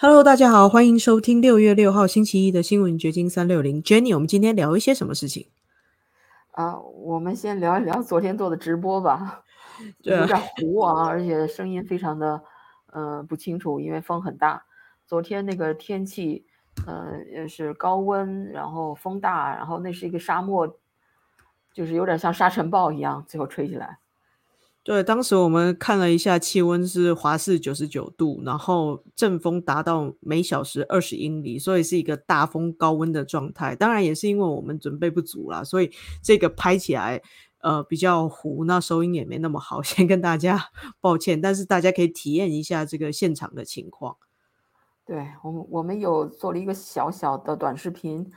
Hello，大家好，欢迎收听六月六号星期一的新闻掘金三六零。Jenny，我们今天聊一些什么事情？啊，我们先聊一聊昨天做的直播吧，有点糊啊，而且声音非常的呃不清楚，因为风很大。昨天那个天气，呃，也是高温，然后风大，然后那是一个沙漠，就是有点像沙尘暴一样，最后吹起来。对，当时我们看了一下，气温是华氏九十九度，然后阵风达到每小时二十英里，所以是一个大风高温的状态。当然也是因为我们准备不足啦，所以这个拍起来呃比较糊，那收音也没那么好，先跟大家 抱歉。但是大家可以体验一下这个现场的情况。对我们，我们有做了一个小小的短视频，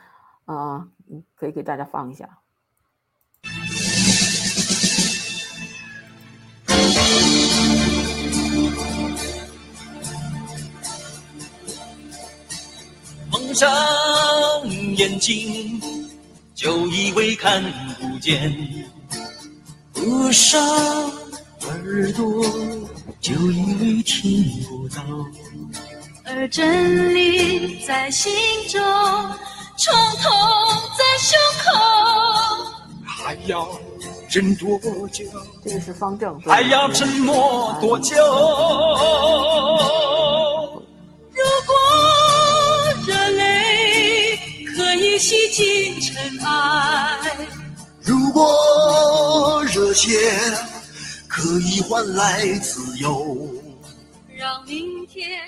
啊，可以给大家放一下。上眼睛，就以为看不见；闭上耳朵，就以为听不到。而真理在心中，冲痛在胸口。还要忍多久？这个是方正。还要沉默多久？如果。洗尽尘埃。如果热血可以换来自由，让明天。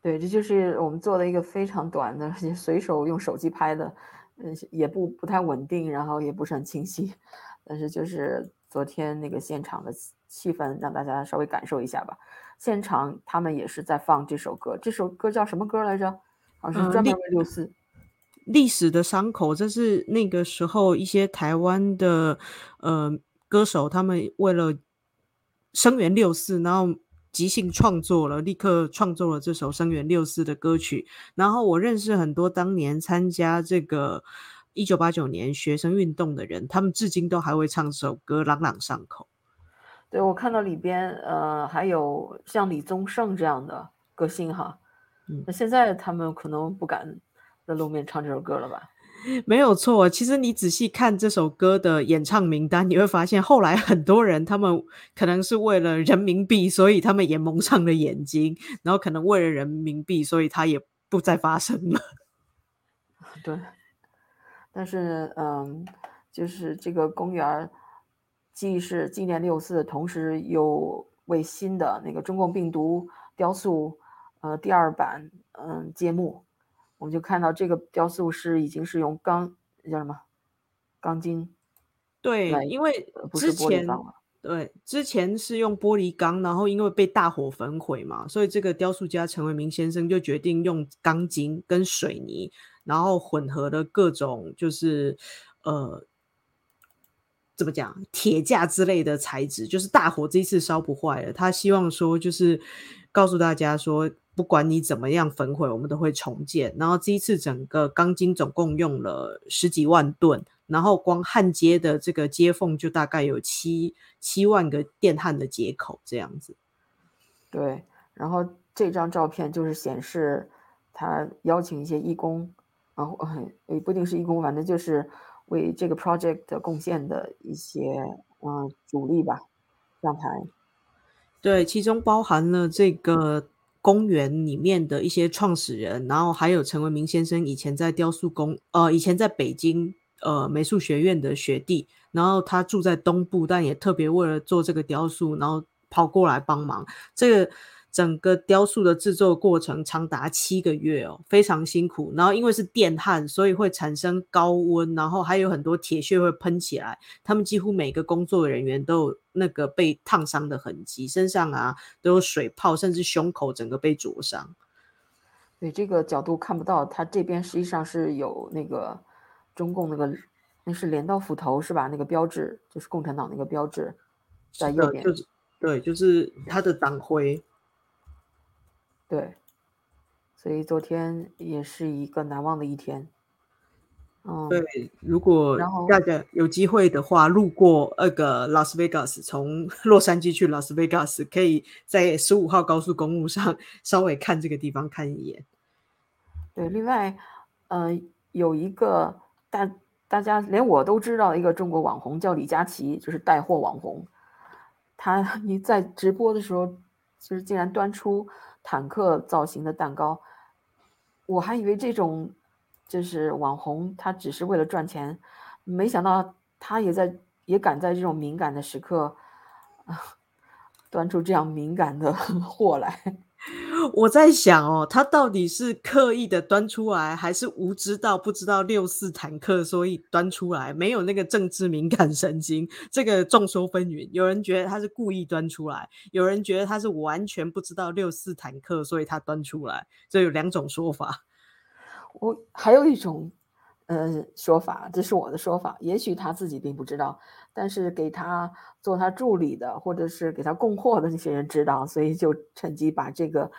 对，这就是我们做的一个非常短的，随手用手机拍的，嗯，也不不太稳定，然后也不是很清晰，但是就是昨天那个现场的气氛，让大家稍微感受一下吧。现场他们也是在放这首歌，这首歌叫什么歌来着？好像是专门为六四。历史的伤口，这是那个时候一些台湾的呃歌手，他们为了声援六四，然后即兴创作了，立刻创作了这首声援六四的歌曲。然后我认识很多当年参加这个一九八九年学生运动的人，他们至今都还会唱这首歌，朗朗上口。对我看到里边呃还有像李宗盛这样的歌星哈，那现在他们可能不敢。在露面唱这首歌了吧？没有错。其实你仔细看这首歌的演唱名单，你会发现后来很多人他们可能是为了人民币，所以他们也蒙上了眼睛，然后可能为了人民币，所以他也不再发声了。对。但是，嗯，就是这个公园既是纪念六四，同时又为新的那个中共病毒雕塑，呃，第二版，嗯，揭幕。我们就看到这个雕塑是已经是用钢叫什么钢筋？对，因为之前对之前是用玻璃钢，然后因为被大火焚毁嘛，所以这个雕塑家陈伟明先生就决定用钢筋跟水泥，然后混合的各种就是呃怎么讲铁架之类的材质，就是大火这一次烧不坏了。他希望说就是告诉大家说。不管你怎么样焚毁，我们都会重建。然后这一次整个钢筋总共用了十几万吨，然后光焊接的这个接缝就大概有七七万个电焊的接口这样子。对，然后这张照片就是显示他邀请一些义工，然后 也不一定是义工，反正就是为这个 project 贡献的一些嗯主力吧上台。对，其中包含了这个。公园里面的一些创始人，然后还有陈文明先生以前在雕塑工，呃，以前在北京呃美术学院的学弟，然后他住在东部，但也特别为了做这个雕塑，然后跑过来帮忙。这个。整个雕塑的制作过程长达七个月哦，非常辛苦。然后因为是电焊，所以会产生高温，然后还有很多铁屑会喷起来。他们几乎每个工作人员都有那个被烫伤的痕迹，身上啊都有水泡，甚至胸口整个被灼伤。对这个角度看不到，它这边实际上是有那个中共那个那是镰刀斧头是吧？那个标志就是共产党那个标志在右边。对，就是它的党徽。对，所以昨天也是一个难忘的一天。嗯，对，如果大家有机会的话，路过那个拉斯维加斯，从 洛杉矶去拉斯维加斯，可以在十五号高速公路上稍微看这个地方看一眼。对，另外，呃，有一个大大家连我都知道的一个中国网红叫李佳琦，就是带货网红。他 你在直播的时候，就是竟然端出坦克造型的蛋糕，我还以为这种就是网红，他只是为了赚钱，没想到他也在也敢在这种敏感的时刻，啊，端出这样敏感的 货来。我在想哦，他到底是刻意的端出来，还是无知到不知道六四坦克，所以端出来，没有那个政治敏感神经？这个众说纷纭。有人觉得他是故意端出来，有人觉得他是完全不知道六四坦克，所以他端出来。这有两种说法。我还有一种呃说法，这是我的说法，也许他自己并不知道，但是给他做他助理的，或者是给他供货的那些人知道，所以就趁机把这个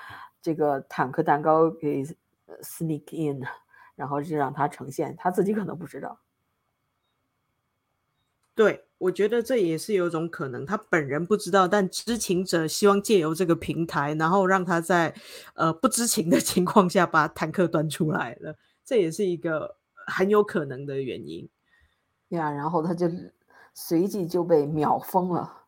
这个坦克蛋糕给 sneak in，然后就让他呈现，他自己可能不知道。对，我觉得这也是有一种可能，他本人不知道，但知情者希望借由这个平台，然后让他在呃不知情的 情况下把坦克端出来了，这也是一个很有可能的原因。呀，然后他就随即就被秒封了。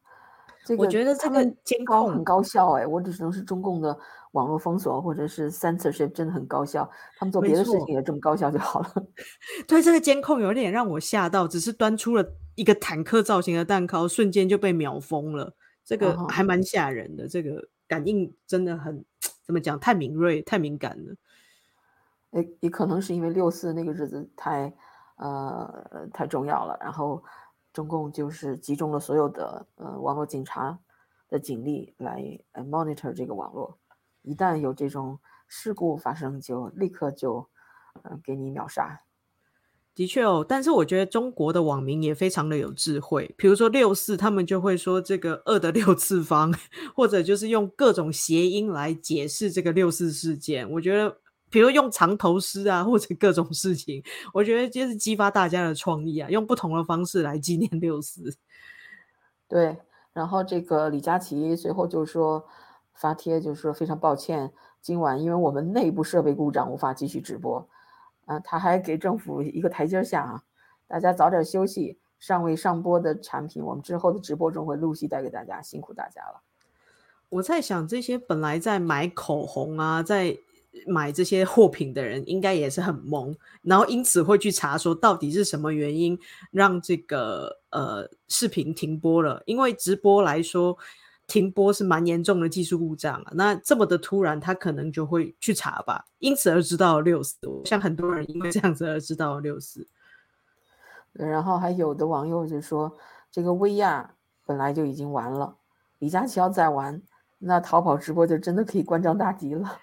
这个我觉得这个监控很高效哎，我只能是中共的网络封锁或者是 censorship 真的很高效，他们做别的事情也这么高效就好了。对，这个监控有点让我吓到，只是端出了一个坦克造型的蛋糕，瞬间就被秒封了，这个还蛮吓人的。这个感应真的很 怎么讲？太敏锐，太敏感了。也也可能是因为六四那个日子太呃太重要了，然后。中共就是集中了所有的呃网络警察的警力来呃 monitor 这个网络，一旦有这种事故发生，就立刻就呃给你秒杀。的确哦，但是我觉得中国的网民也非常的有智慧，比如说六四，他们就会说这个二的六次方，或者就是用各种谐音来解释这个六四事件。我觉得。比如用藏头诗啊，或者各种事情，我觉得就是激发大家的创意啊，用不同的方式来纪念六四。对，然后这个李佳琦随后就说发帖，就说非常抱歉，今晚因为我们内部设备故障无法继续直播。啊，他还给政府一个台阶下啊，大家早点休息。尚未上播的产品，我们之后的直播中会陆续带给大家，辛苦大家了。我在想，这些本来在买口红啊，在买这些货品的人应该也是很懵，然后因此会去查说到底是什么原因让这个呃视频停播了？因为直播来说停播是蛮严重的技术故障啊。那这么的突然，他可能就会去查吧，因此而知道六四。像很多人因为这样子而知道六四。然后还有的网友就说，这个薇娅本来就已经完了，李佳琦要再玩，那淘宝直播就真的可以关张大吉了。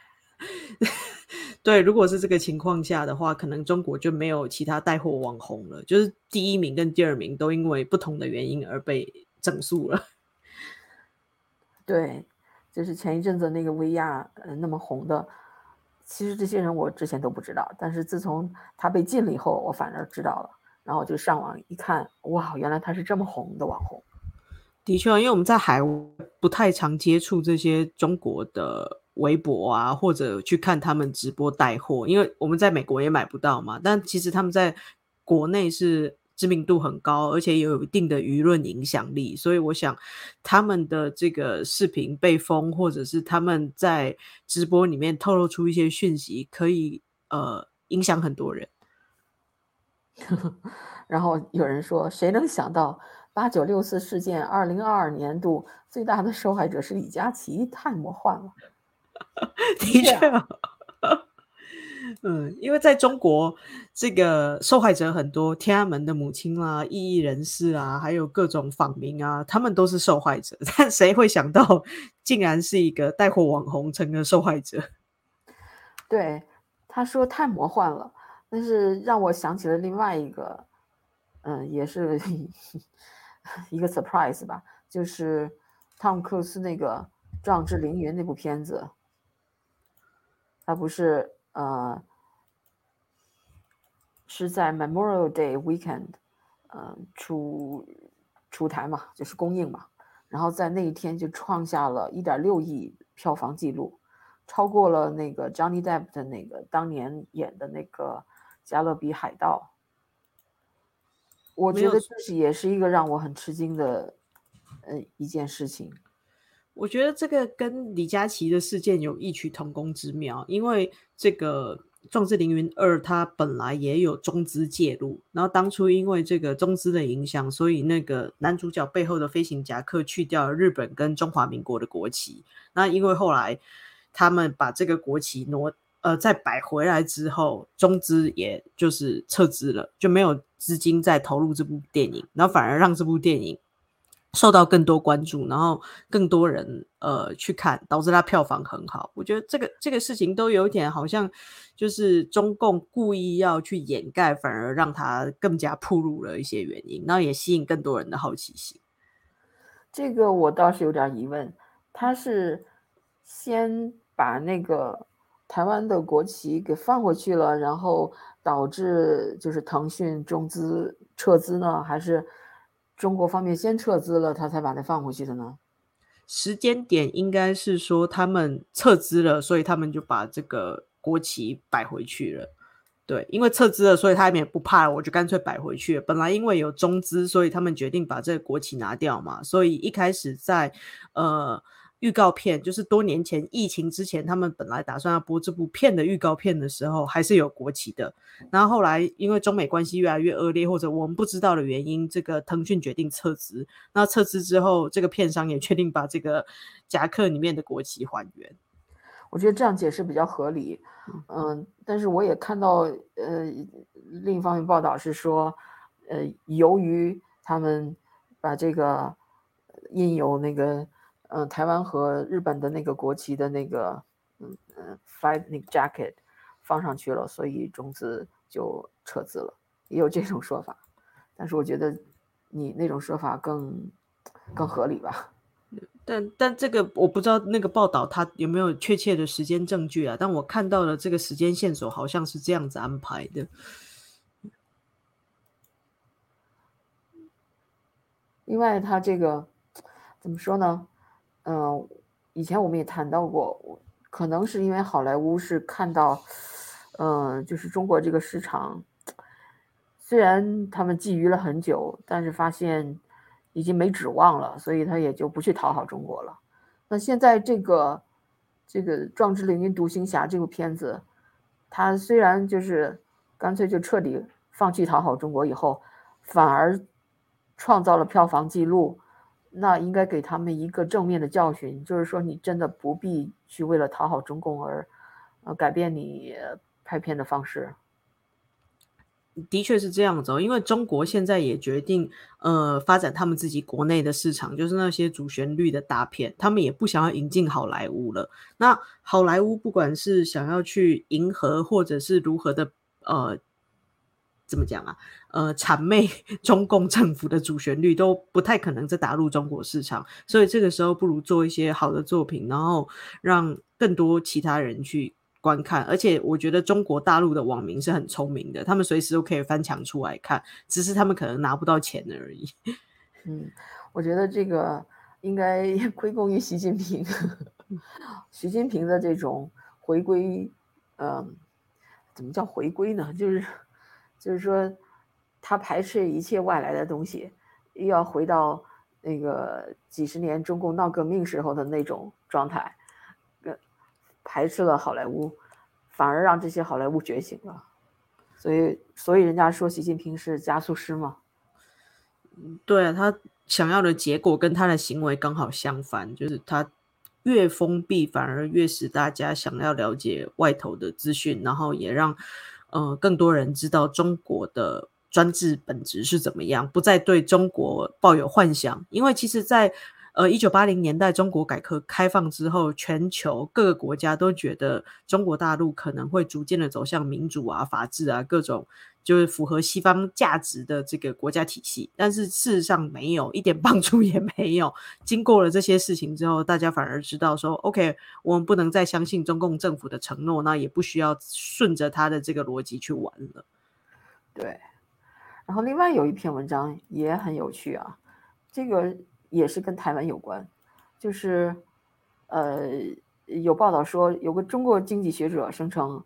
对，如果是这个情况下的话，可能中国就没有其他带货网红了，就是第一名跟第二名都因为不同的原因而被整肃了。对，就是前一阵子那个薇娅，呃，那么红的，其实这些人我之前都不知道，但是自从他被禁了以后，我反而知道了，然后就上网一看，哇，原来他是这么红的网红。的确，因为我们在海外不太常接触这些中国的。微博啊，或者去看他们直播带货，因为我们在美国也买不到嘛。但其实他们在国内是知名度很高，而且也有一定的舆论影响力。所以我想，他们的这个视频被封，或者是他们在直播里面透露出一些讯息，可以呃影响很多人。然后有人说，谁能想到八九六四事件二零二二年度最大的受害者是李佳琦？太魔幻了。的确，嗯，因为在中国，这个受害者很多，天安门的母亲啊，异议人士啊，还有各种访民啊，他们都是受害者。但谁会想到，竟然是一个带货网红成了受害者？对，他说太魔幻了，但是让我想起了另外一个，嗯，也是一个 surprise 吧，就是汤姆克鲁斯那个《壮志凌云》那部片子。他不是呃是在 Memorial Day weekend，呃，出出台嘛，就是公映嘛，然后在那一天就创下了一点六亿票房记录，超过了那个 Johnny Depp 的那个当年演的那个《加勒比海盗》。我觉得这是也是一个让我很吃惊的，呃，一件事情。我觉得这个跟李佳琦的事件有异曲同工之妙，因为这个。《壮志凌云二》它本来也有中资介入，然后当初因为这个中资的影响，所以那个男主角背后的飞行夹克去掉了日本跟中华民国的国旗。那因为后来他们把这个国旗挪呃再摆回来之后，中资也就是撤资了，就没有资金再投入这部电影，然后反而让这部电影。受到更多关注，然后更多人呃去看，导致它票房很好。我觉得这个这个事情都有点好像就是中共故意要去掩盖，反而让它更加暴露了一些原因，然后也吸引更多人的好奇心。这个我倒是有点疑问，他是先把那个台湾的国旗给放回去了，然后导致就是腾讯中资撤资呢，还是？中国方面先撤资了，他才把它放回去的呢。时间点应该是说他们撤资了，所以他们就把这个国旗摆回去了。对，因为撤资了，所以他们也不怕，我就干脆摆回去。本来因为有中资，所以他们决定把这个国旗拿掉嘛。所以一开始在呃。预告片就是多年前疫情之前，他们本来打算要播这部片的预告片的时候，还是有国旗的。然后后来因为中美关系越来越恶劣，或者我们不知道的原因，这个腾讯决定撤资。那撤资之后，这个片商也确定把这个夹克里面的国旗还原。我觉得这样解释比较合理。嗯，但是我也看到呃另一方面报道是说，呃，由于他们把这个印有那个。嗯，台湾和日本的那个国旗的那个，嗯嗯，five 那个 jacket 放上去了，所以中资就撤资了，也有这种说法。但是我觉得你那种说法更更合理吧。但但这个我不知道那个报道它有没有确切的时间证据啊？但我看到了这个时间线索好像是这样子安排的。另外，他这个怎么说呢？嗯，以前我们也谈到过，可能是因为好莱坞是看到，嗯，就是中国这个市场，虽然他们觊觎了很久，但是发现已经没指望了，所以他也就不去讨好中国了。那现在这个这个《壮志凌云独行侠》这部片子，他虽然就是干脆就彻底放弃讨好中国以后，反而创造了票房记录。那应该给他们一个正面的教训，就是说你真的不必去为了讨好中共而，呃，改变你拍片的方式。的确是这样子，因为中国现在也决定，呃，发展他们自己国内的市场，就是那些主旋律的大片，他们也不想要引进好莱坞了。那好莱坞不管是想要去迎合，或者是如何的，呃。怎么讲啊？呃，谄媚中共政府的主旋律都不太可能再打入中国市场，所以这个时候不如做一些好的作品，然后让更多其他人去观看。而且我觉得中国大陆的网民是很聪明的，他们随时都可以翻墙出来看，只是他们可能拿不到钱而已。嗯，我觉得这个应该 归功于习近平，习近平的这种回归，嗯，怎么叫回归呢？就是。就是说，他排斥一切外来的东西，又要回到那个几十年中共闹革命时候的那种状态，排斥了好莱坞，反而让这些好莱坞觉醒了。所以，所以人家说习近平是加速师嘛。对啊，他想要的结果跟他的行为刚好相反，就是他越封闭，反而越使大家想要了解外头的资讯，然后也让。呃，更多人知道中国的专制本质是怎么样，不再对中国抱有幻想。因为其实，在呃一九八零年代中国改革开放之后，全球各个国家都觉得中国大陆可能会逐渐的走向民主啊、法治啊各种。就是符合西方价值的这个国家体系，但是事实上没有一点帮助也没有。经过了这些事情之后，大家反而知道说，OK，我们不能再相信中共政府的承诺，那也不需要顺着他的这个逻辑去玩了。对。然后另外有一篇文章也很有趣啊，这个也是跟台湾有关，就是呃有报道说有个中国经济学者声称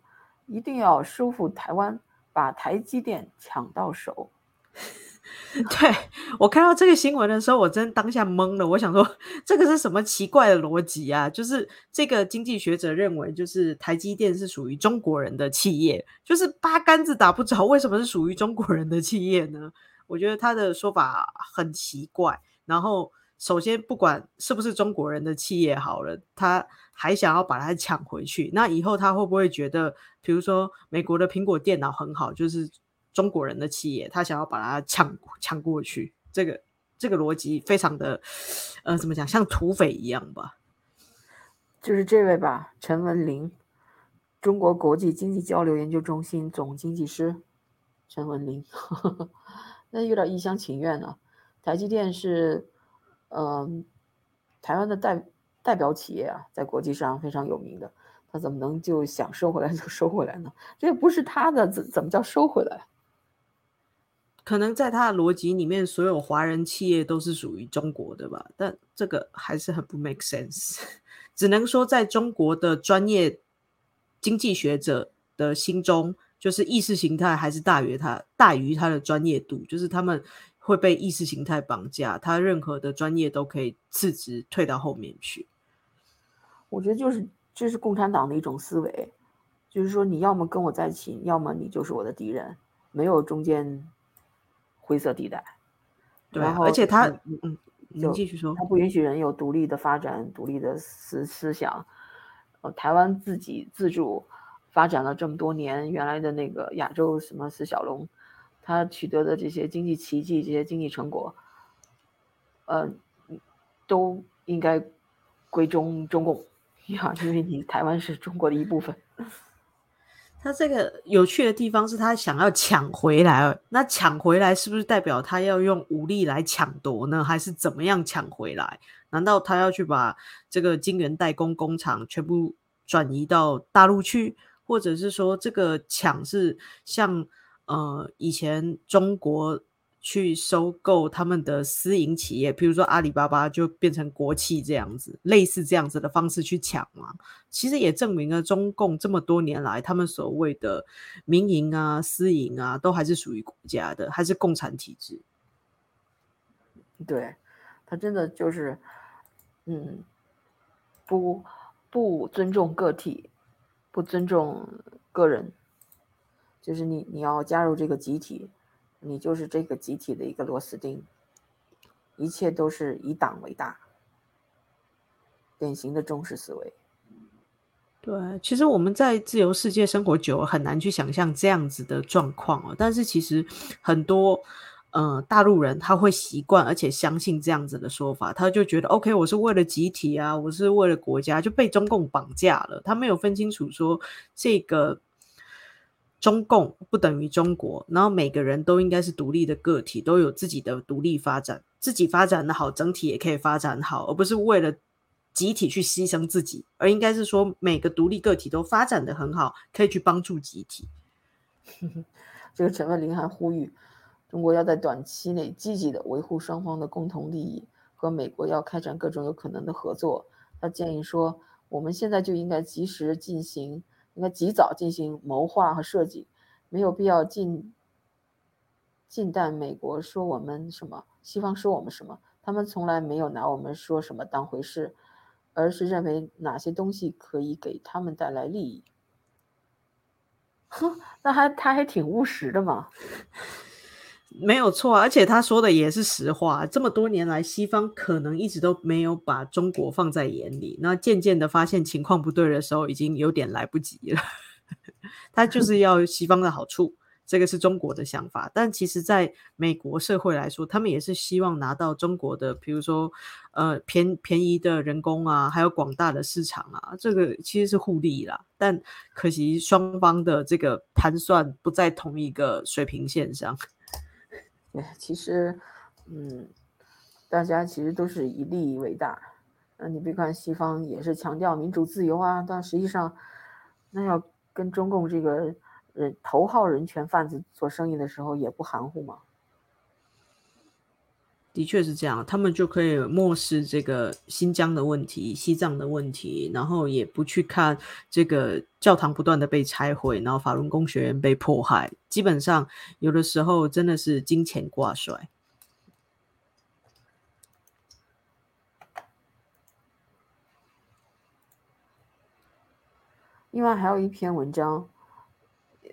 一定要收复台湾，把台积电抢到手。对我看到这个新闻的时候，我真当下懵了。我想说，这个是什么奇怪的逻辑啊？就是这个经济学者认为，就是台积电是属于中国人的企业，就是八竿子打不着，为什么是属于中国人的企业呢？我觉得他的说法很奇怪。然后，首先不管是不是中国人的企业好了，他还想要把它抢回去，那以后他会不会觉得，比如说美国的苹果电脑很好，就是？中国人的企业，他想要把它抢抢过去，这个这个逻辑非常的，呃，怎么讲，像土匪一样吧？就是这位吧，陈文林，中国国际经济交流研究中心总经济师，陈文林，那有点一厢情愿呢。台积电是，嗯，台湾的代代表企业啊，在国际上非常有名的，他怎么能就想收回来就收回来呢？这不是他的，怎怎么叫收回来？可能在他的逻辑里面，所有华人企业都是属于中国的吧，但这个还是很不 make sense。只能说，在中国的专业经济学者的心中，就是意识形态还是大于他大于他的专业度，就是他们会被意识形态绑架，他任何的专业都可以辞职退到后面去。我觉得就是这是共产党的一种思维，就是说你要么跟我在一起，要么你就是我的敌人，没有中间。灰色地带，对，而且他，嗯，你继续说，他不允许人有独立的发展、独立的思思想。呃，台湾自己自主发展了这么多年，原来的那个亚洲什么四小龙，他取得的这些经济奇迹、这些经济成果，呃，都应该归中中共呀，因为你台湾是中国的一部分。他这个有趣的地方是他想要抢回来，那抢回来是不是代表他要用武力来抢夺呢？还是怎么样抢回来？难道他要去把这个晶圆代工工厂全部转移到大陆去，或者是说这个抢是像呃以前中国？去收购他们的私营企业，比如说阿里巴巴就变成国企这样子，类似这样子的方式去抢嘛。其实也证明了中共这么多年来，他们所谓的民营啊、私营啊，都还是属于国家的，还是共产体制。对，他真的就是，嗯，不不尊重个体，不尊重个人，就是你你要加入这个集体。你就是这个集体的一个螺丝钉，一切都是以党为大，典型的中式思维。对，其实我们在自由世界生活久了，很难去想象这样子的状况哦。但是其实很多呃大陆人他会习惯而且相信这样子的说法，他就觉得 OK，我是为了集体啊，我是为了国家，就被中共绑架了。他没有分清楚说这个。中共不等于中国，然后每个人都应该是独立的个体，都有自己的独立发展，自己发展的好，整体也可以发展好，而不是为了集体去牺牲自己，而应该是说每个独立个体都发展的很好，可以去帮助集体。这个陈文林还呼吁中国要在短期内积极的维护双方的共同利益，和美国要开展各种有可能的合作。他建议说，我们现在就应该及时进行。应该及早进行谋划和设计，没有必要近近代美国说我们什么，西方说我们什么，他们从来没有拿我们说什么当回事，而是认为哪些东西可以给他们带来利益。哼，那还他还挺务实的嘛。没有错，而且他说的也是实话。这么多年来，西方可能一直都没有把中国放在眼里。那渐渐的发现情况不对的时候，已经有点来不及了。他就 是要西方的好处，这个是中国的想法。但其实，在美国社会来说，他们也是希望拿到中国的，比如说，呃，便便宜的人工啊，还有广大的市场啊，这个其实是互利啦。但可惜双方的这个盘算不在同一个水平线上。其实，嗯，大家其实都是以利益为大。那你别看西方也是强调民主自由啊，但实际上，那要跟中共这个人头号人权贩子做生意的时候也不含糊嘛？的确是这样，他们就可以漠视这个新疆的问题、西藏的问题，然后也不去看这个教堂不断的被拆毁，然后法轮功学员被迫害。基本上，有的时候真的是金钱挂帅。另外还有一篇文章，呃，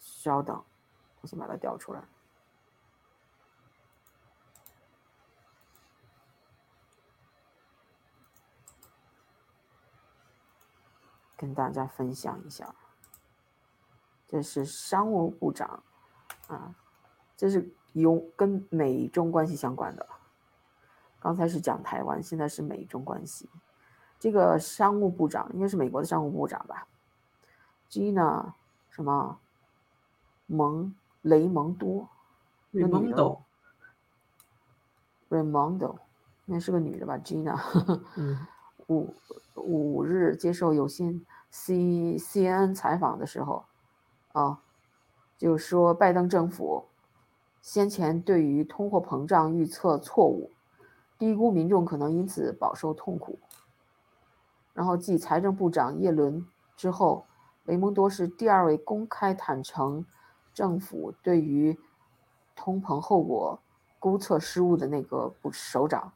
稍等，我先把它调出来。跟大家分享一下，这是商务部长啊，这是有跟美中关系相关的。刚才是讲台湾，现在是美中关系。这个商务部长应该是美国的商务部长吧？Gina 什么蒙雷蒙多？Raimondo，Raimondo，应该是个女的吧？Gina，嗯。五五日接受有线 C C N 采访的时候，啊，就说拜登政府先前对于通货膨胀预测错误，低估民众可能因此饱受痛苦。然后继财政部长耶伦之后，雷蒙多是第二位公开坦诚政府对于通膨后果估测失误的那个部首长。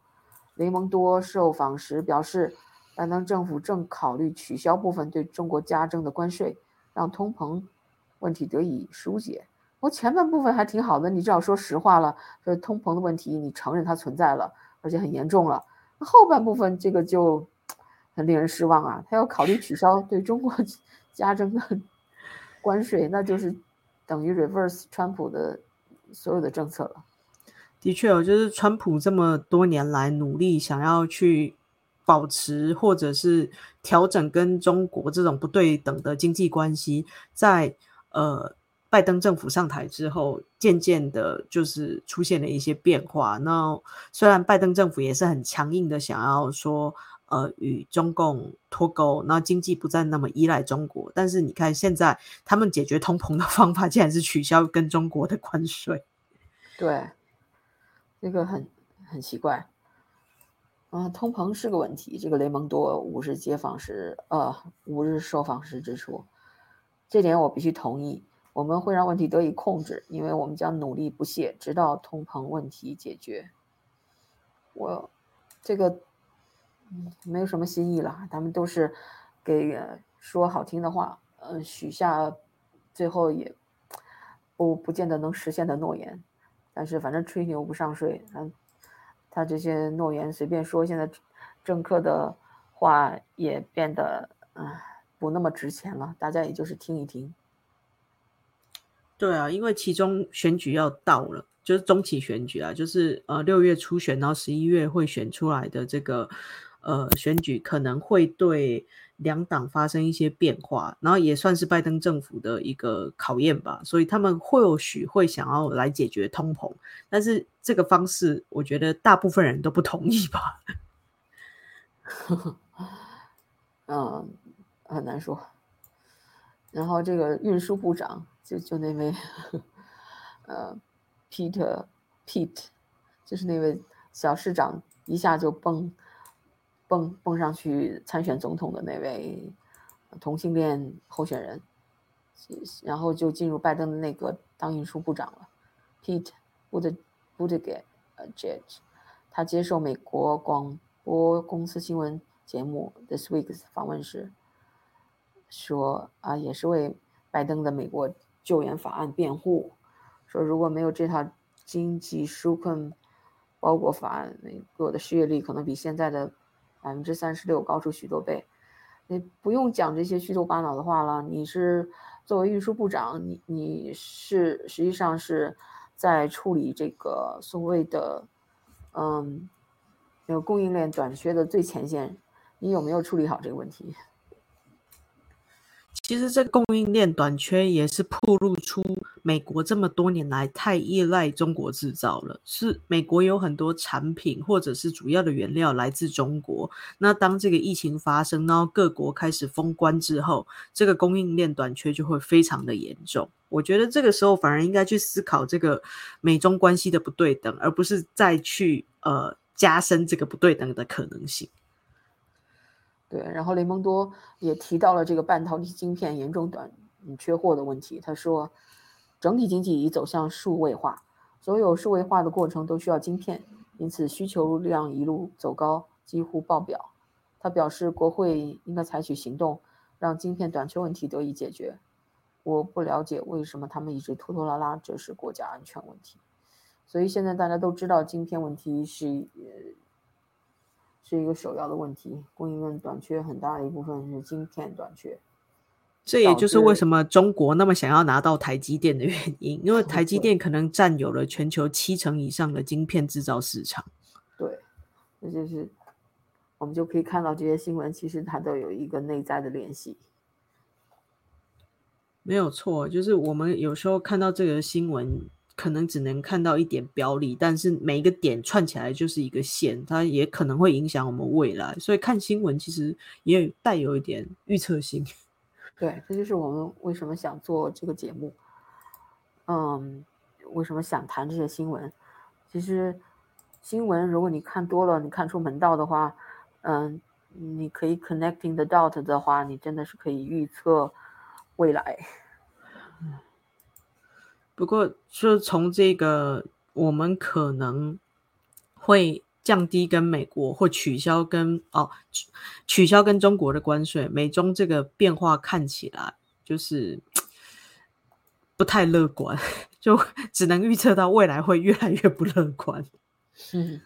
雷蒙多受访时表示。拜登政府正考虑取消部分对中国加征的关税，让通膨问题得以疏解。我前半部分还挺好的，你至少说实话了，说通膨的问题你承认它存在了，而且很严重了。后半部分这个就很令人失望啊！他要考虑取消对中国 加征的 关税，那就是等于 reverse 川普的所有的政策了。的确哦，就是川普这么多年来努力想要去。保持或者是调整跟中国这种不对等的经济关系，在呃拜登政府上台之后，渐渐的就是出现了一些变化。那虽然拜登政府也是很强硬的想要说，呃与中共脱钩，那经济不再那么依赖中国，但是你看现在他们解决通膨的方法，竟然是取消跟中国的关税。对，这个很很奇怪。啊，通膨是个问题。这个雷蒙多五日接访时，呃，五日受访时指出，这点我必须同意。我们会让问题得以控制，因为我们将努力不懈，直到通膨问题解决。我这个没有什么新意了，他们都是给说好听的话，嗯，许下最后也不不见得能实现的诺言。但是反正吹牛不上税，嗯。他这些诺言随便说，现在政客的话也变得啊不那么值钱了，大家也就是听一听。对啊，因为其中选举要到了，就是中期选举啊，就是呃六月初选，然后十一月会选出来的这个呃选举，可能会对。两党发生一些变化，然后也算是拜登政府的一个考验吧，所以他们或许会想要来解决通膨，但是这个方式，我觉得大部分人都不同意吧。嗯，很难说。然后这个运输部长就就那位，呃，Peter Pete，就是那位小市长，一下就崩。蹦蹦上去参选总统的那位同性恋候选人，然后就进入拜登的内阁当运输部长了。Pete Buttigieg，呃，Judge，他接受美国广播公司新闻节目《This Week》访问时说：“啊，也是为拜登的美国救援法案辩护，说如果没有这套经济纾困包裹法案，美国的失业率可能比现在的。”百分之三十六，高出许多倍。你不用讲这些虚头巴脑的话了。你是作为运输部长，你你是实际上是在处理这个所谓的嗯，那个供应链短缺的最前线。你有没有处理好这个问题？其实这个供应链短缺也是暴露出美国这么多年来太依赖中国制造了。是美国有很多产品或者是主要的原料来自中国。那当这个疫情发生，然后各国开始封关之后，这个供应链短缺就会非常的严重。我觉得这个时候反而应该去思考这个美中关系的不对等，而不是再去呃加深这个不对等的可能性。对，然后雷蒙多也提到了这个半导体晶片严重短缺货的问题。他说，整体经济已走向数位化，所有数位化的过程都需要晶片，因此需求量一路走高，几乎爆表。他表示，国会应该采取行动，让晶片短缺问题得以解决。我不了解为什么他们一直拖拖拉拉，这是国家安全问题。所以现在大家都知道，晶片问题是。是一个首要的问题，供应链短缺很大的一部分是晶片短缺，这也就是为什么中国那么想要拿到台积电的原因，因为台积电可能占有了全球七成以上的晶片制造市场。对，这就是我们就可以看到这些新闻，其实它都有一个内在的联系。没有错，就是我们有时候看到这个新闻。可能只能看到一点标里，但是每一个点串起来就是一个线，它也可能会影响我们未来。所以看新闻其实也带有一点预测性。对，这就是我们为什么想做这个节目。嗯，为什么想谈这些新闻？其实新闻如果你看多了，你看出门道的话，嗯，你可以 connecting the dot 的话，你真的是可以预测未来。不过，就从这个，我们可能会降低跟美国或取消跟哦取消跟中国的关税，美中这个变化看起来就是不太乐观，就只能预测到未来会越来越不乐观。嗯，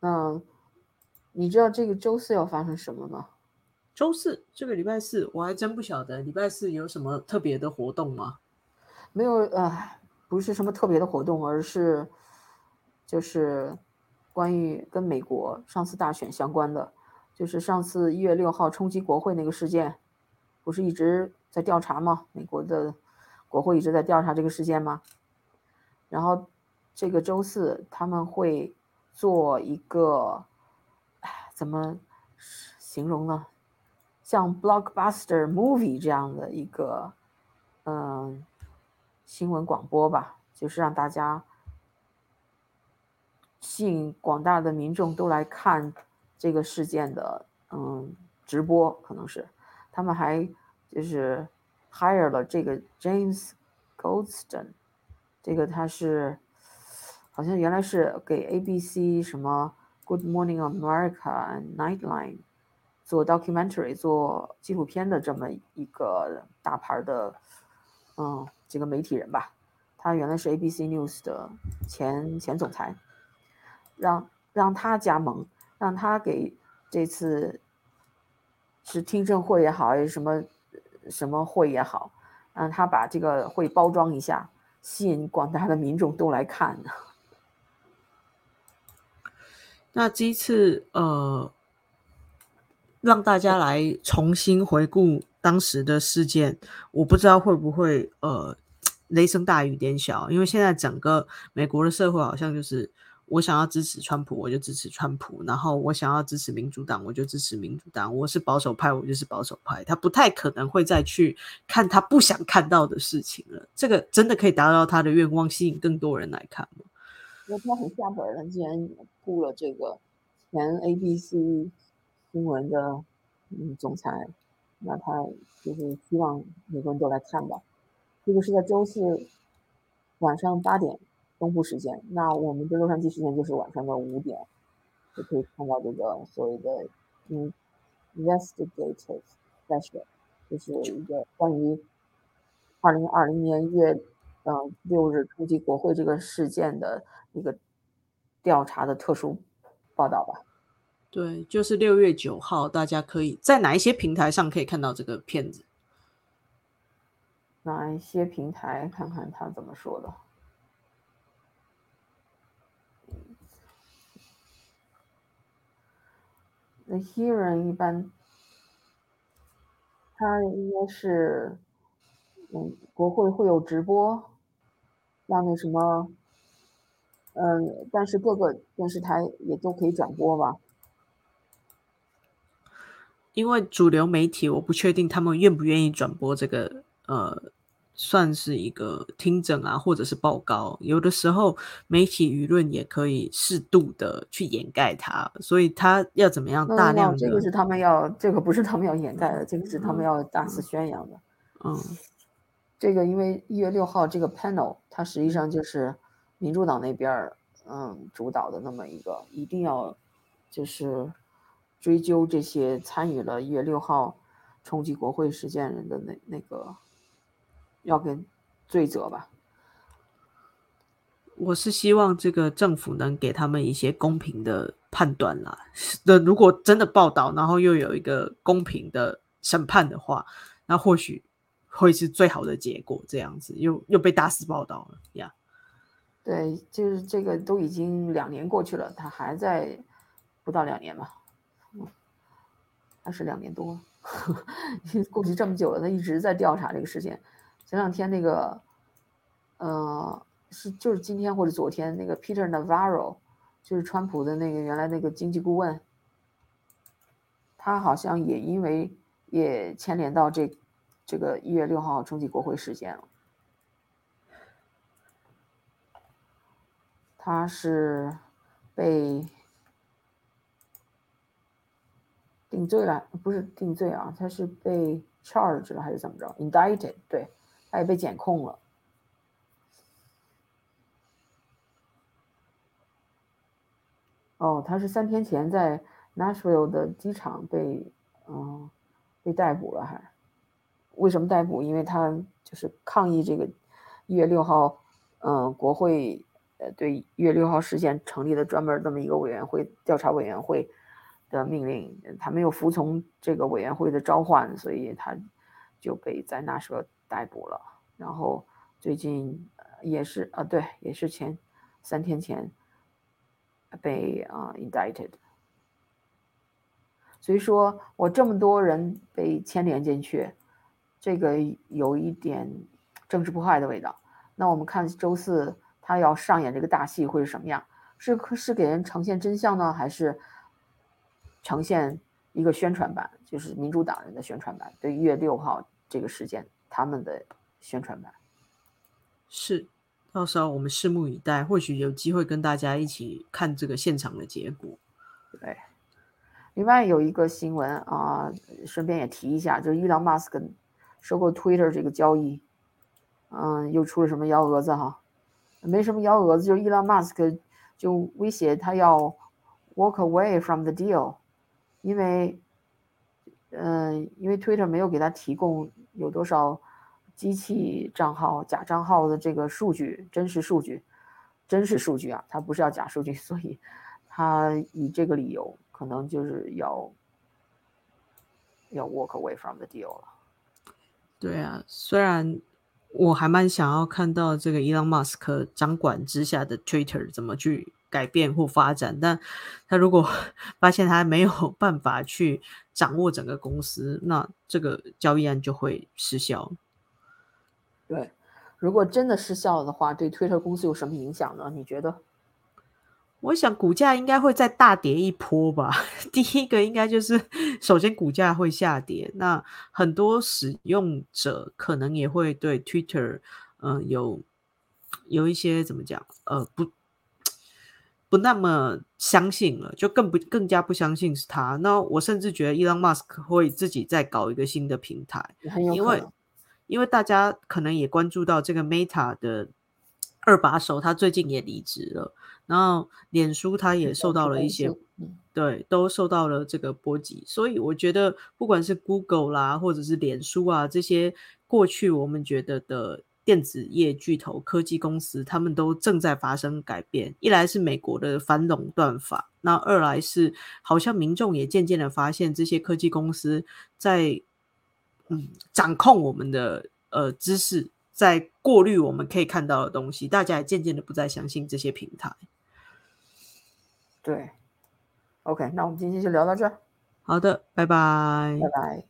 那你知道这个周四要发生什么吗？周四这个礼拜四，我还真不晓得礼拜四有什么特别的活动吗？没有，呃，不是什么特别的活动，而是就是关于跟美国上次大选相关的，就是上次一月六号冲击国会那个事件，不是一直在调查吗？美国的国会一直在调查这个事件吗？然后这个周四他们会做一个，哎，怎么形容呢？像 blockbuster movie 这样的一个，嗯。新闻广播吧，就是让大家吸引广大的民众都来看这个事件的，嗯，直播可能是，他们还就是 hire 了这个 James Goldston，这个他是好像原来是给 ABC 什么 Good Morning America Nightline 做 documentary 做纪录片的这么一个大牌的，嗯。这个媒体人吧，他原来是 ABC News 的前前总裁，让让他加盟，让他给这次是听证会也好，还是什么什么会也好，让他把这个会包装一下，吸引广大的民众都来看呢。那这一次呃，让大家来重新回顾。当时的事件，我不知道会不会呃雷声大雨点小，因为现在整个美国的社会好像就是我想要支持川普，我就支持川普；然后我想要支持民主党，我就支持民主党。我是保守派，我就是保守派。他不太可能会再去看他不想看到的事情了。这个真的可以达到他的愿望，吸引更多人来看吗？我他很下本了，竟然雇了这个前 ABC 新闻的嗯总裁。那他就是希望每个人都来看吧。这个是在周四晚上八点东部时间，那我们的洛杉矶时间就是晚上的五点，就可以看到这个所谓的嗯，investigative special，就是一个关于二零二零年一月嗯六日冲击国会这个事件的一个调查的特殊报道吧。对，就是六月九号，大家可以在哪一些平台上可以看到这个片子？哪一些平台？看看他怎么说的。The hearing 一般他应该是，嗯，国会会有直播，让那什么，嗯，但是各个电视台也都可以转播吧。因为主流媒体，我不确定他们愿不愿意转播这个，呃，算是一个听证啊，或者是报告。有的时候媒体舆论也可以适度的去掩盖它，所以它要怎么样大量的？这个是他们要，这个不是他们要掩盖的，这个是他们要大肆宣扬的。嗯，这个因为一月六号这个 panel，它实际上就是民主党那边嗯主导的那么一个，一定要就是。追究这些参与了一月六号冲击国会事件人的那那个，要跟罪责吧。我是希望这个政府能给他们一些公平的判断啦。那如果真的报道，然后又有一个公平的审判的话，那或许会是最好的结果。这样子又又被大肆报道了呀。对，就是这个都已经两年过去了，他还在不到两年吧？嗯。还是两年多，过去这么久了，他一直在调查这个事件。前两天那个，呃，是就是今天或者昨天那个 Peter Navarro，就是川普的那个原来那个经济顾问，他好像也因为也牵连到这这个一月六号冲击国会事件了。他是被。定罪了，不是定罪啊，他是被 charged 了还是怎么着？indicted，对，他也被检控了。哦，他是三天前在 Nashville 的机场被，嗯，被逮捕了，还为什么逮捕？因为他就是抗议这个一月六号，嗯，国会呃对一月六号事件成立的专门这么一个委员会调查委员会。的命令，他没有服从这个委员会的召唤，所以他就被在那时候逮捕了。然后最近也是啊，对，也是前三天前被啊 indicted。所以说我这么多人被牵连进去，这个有一点政治迫害的味道。那我们看周四他要上演这个大戏会是什么样？是是给人呈现真相呢，还是？呈现一个宣传版，就是民主党人的宣传版，对一月六号这个事件他们的宣传版。是，到时候我们拭目以待，或许有机会跟大家一起看这个现场的结果。对，另外有一个新闻啊，顺便也提一下，就是伊朗马斯克收购 Twitter 这个交易，嗯，又出了什么幺蛾子哈？没什么幺蛾子，就是伊朗马斯克就威胁他要 walk away from the deal。因为，嗯，因为 Twitter 没有给他提供有多少机器账号、假账号的这个数据，真实数据，真实数据啊，他不是要假数据，所以他以这个理由，可能就是要要 walk away from the deal 了。对啊，虽然我还蛮想要看到这个 Elon Musk 掌管之下的 Twitter 怎么去。改变或发展，但他如果 发现他没有办法去掌握整个公司，那这个交易案就会失效。对，如果真的失效的话，对推特公司有什么影响呢？你觉得？我想股价应该会再大跌一波吧。第一个应该就是首先股价会下跌，那很多使用者可能也会对 Twitter，嗯，有有一些怎么讲，呃，不。不那么相信了，就更不更加不相信是他。那我甚至觉得伊朗马斯克会自己再搞一个新的平台，因为因为大家可能也关注到这个 Meta 的二把手，他最近也离职了。然后脸书他也受到了一些，对，都受到了这个波及。所以我觉得，不管是 Google 啦，或者是脸书啊，这些过去我们觉得的。电子业巨头、科技公司，他们都正在发生改变。一来是美国的反垄断法，那二来是好像民众也渐渐的发现，这些科技公司在嗯掌控我们的呃知识，在过滤我们可以看到的东西。大家也渐渐的不再相信这些平台。对，OK，那我们今天就聊到这儿。好的，拜拜，拜拜。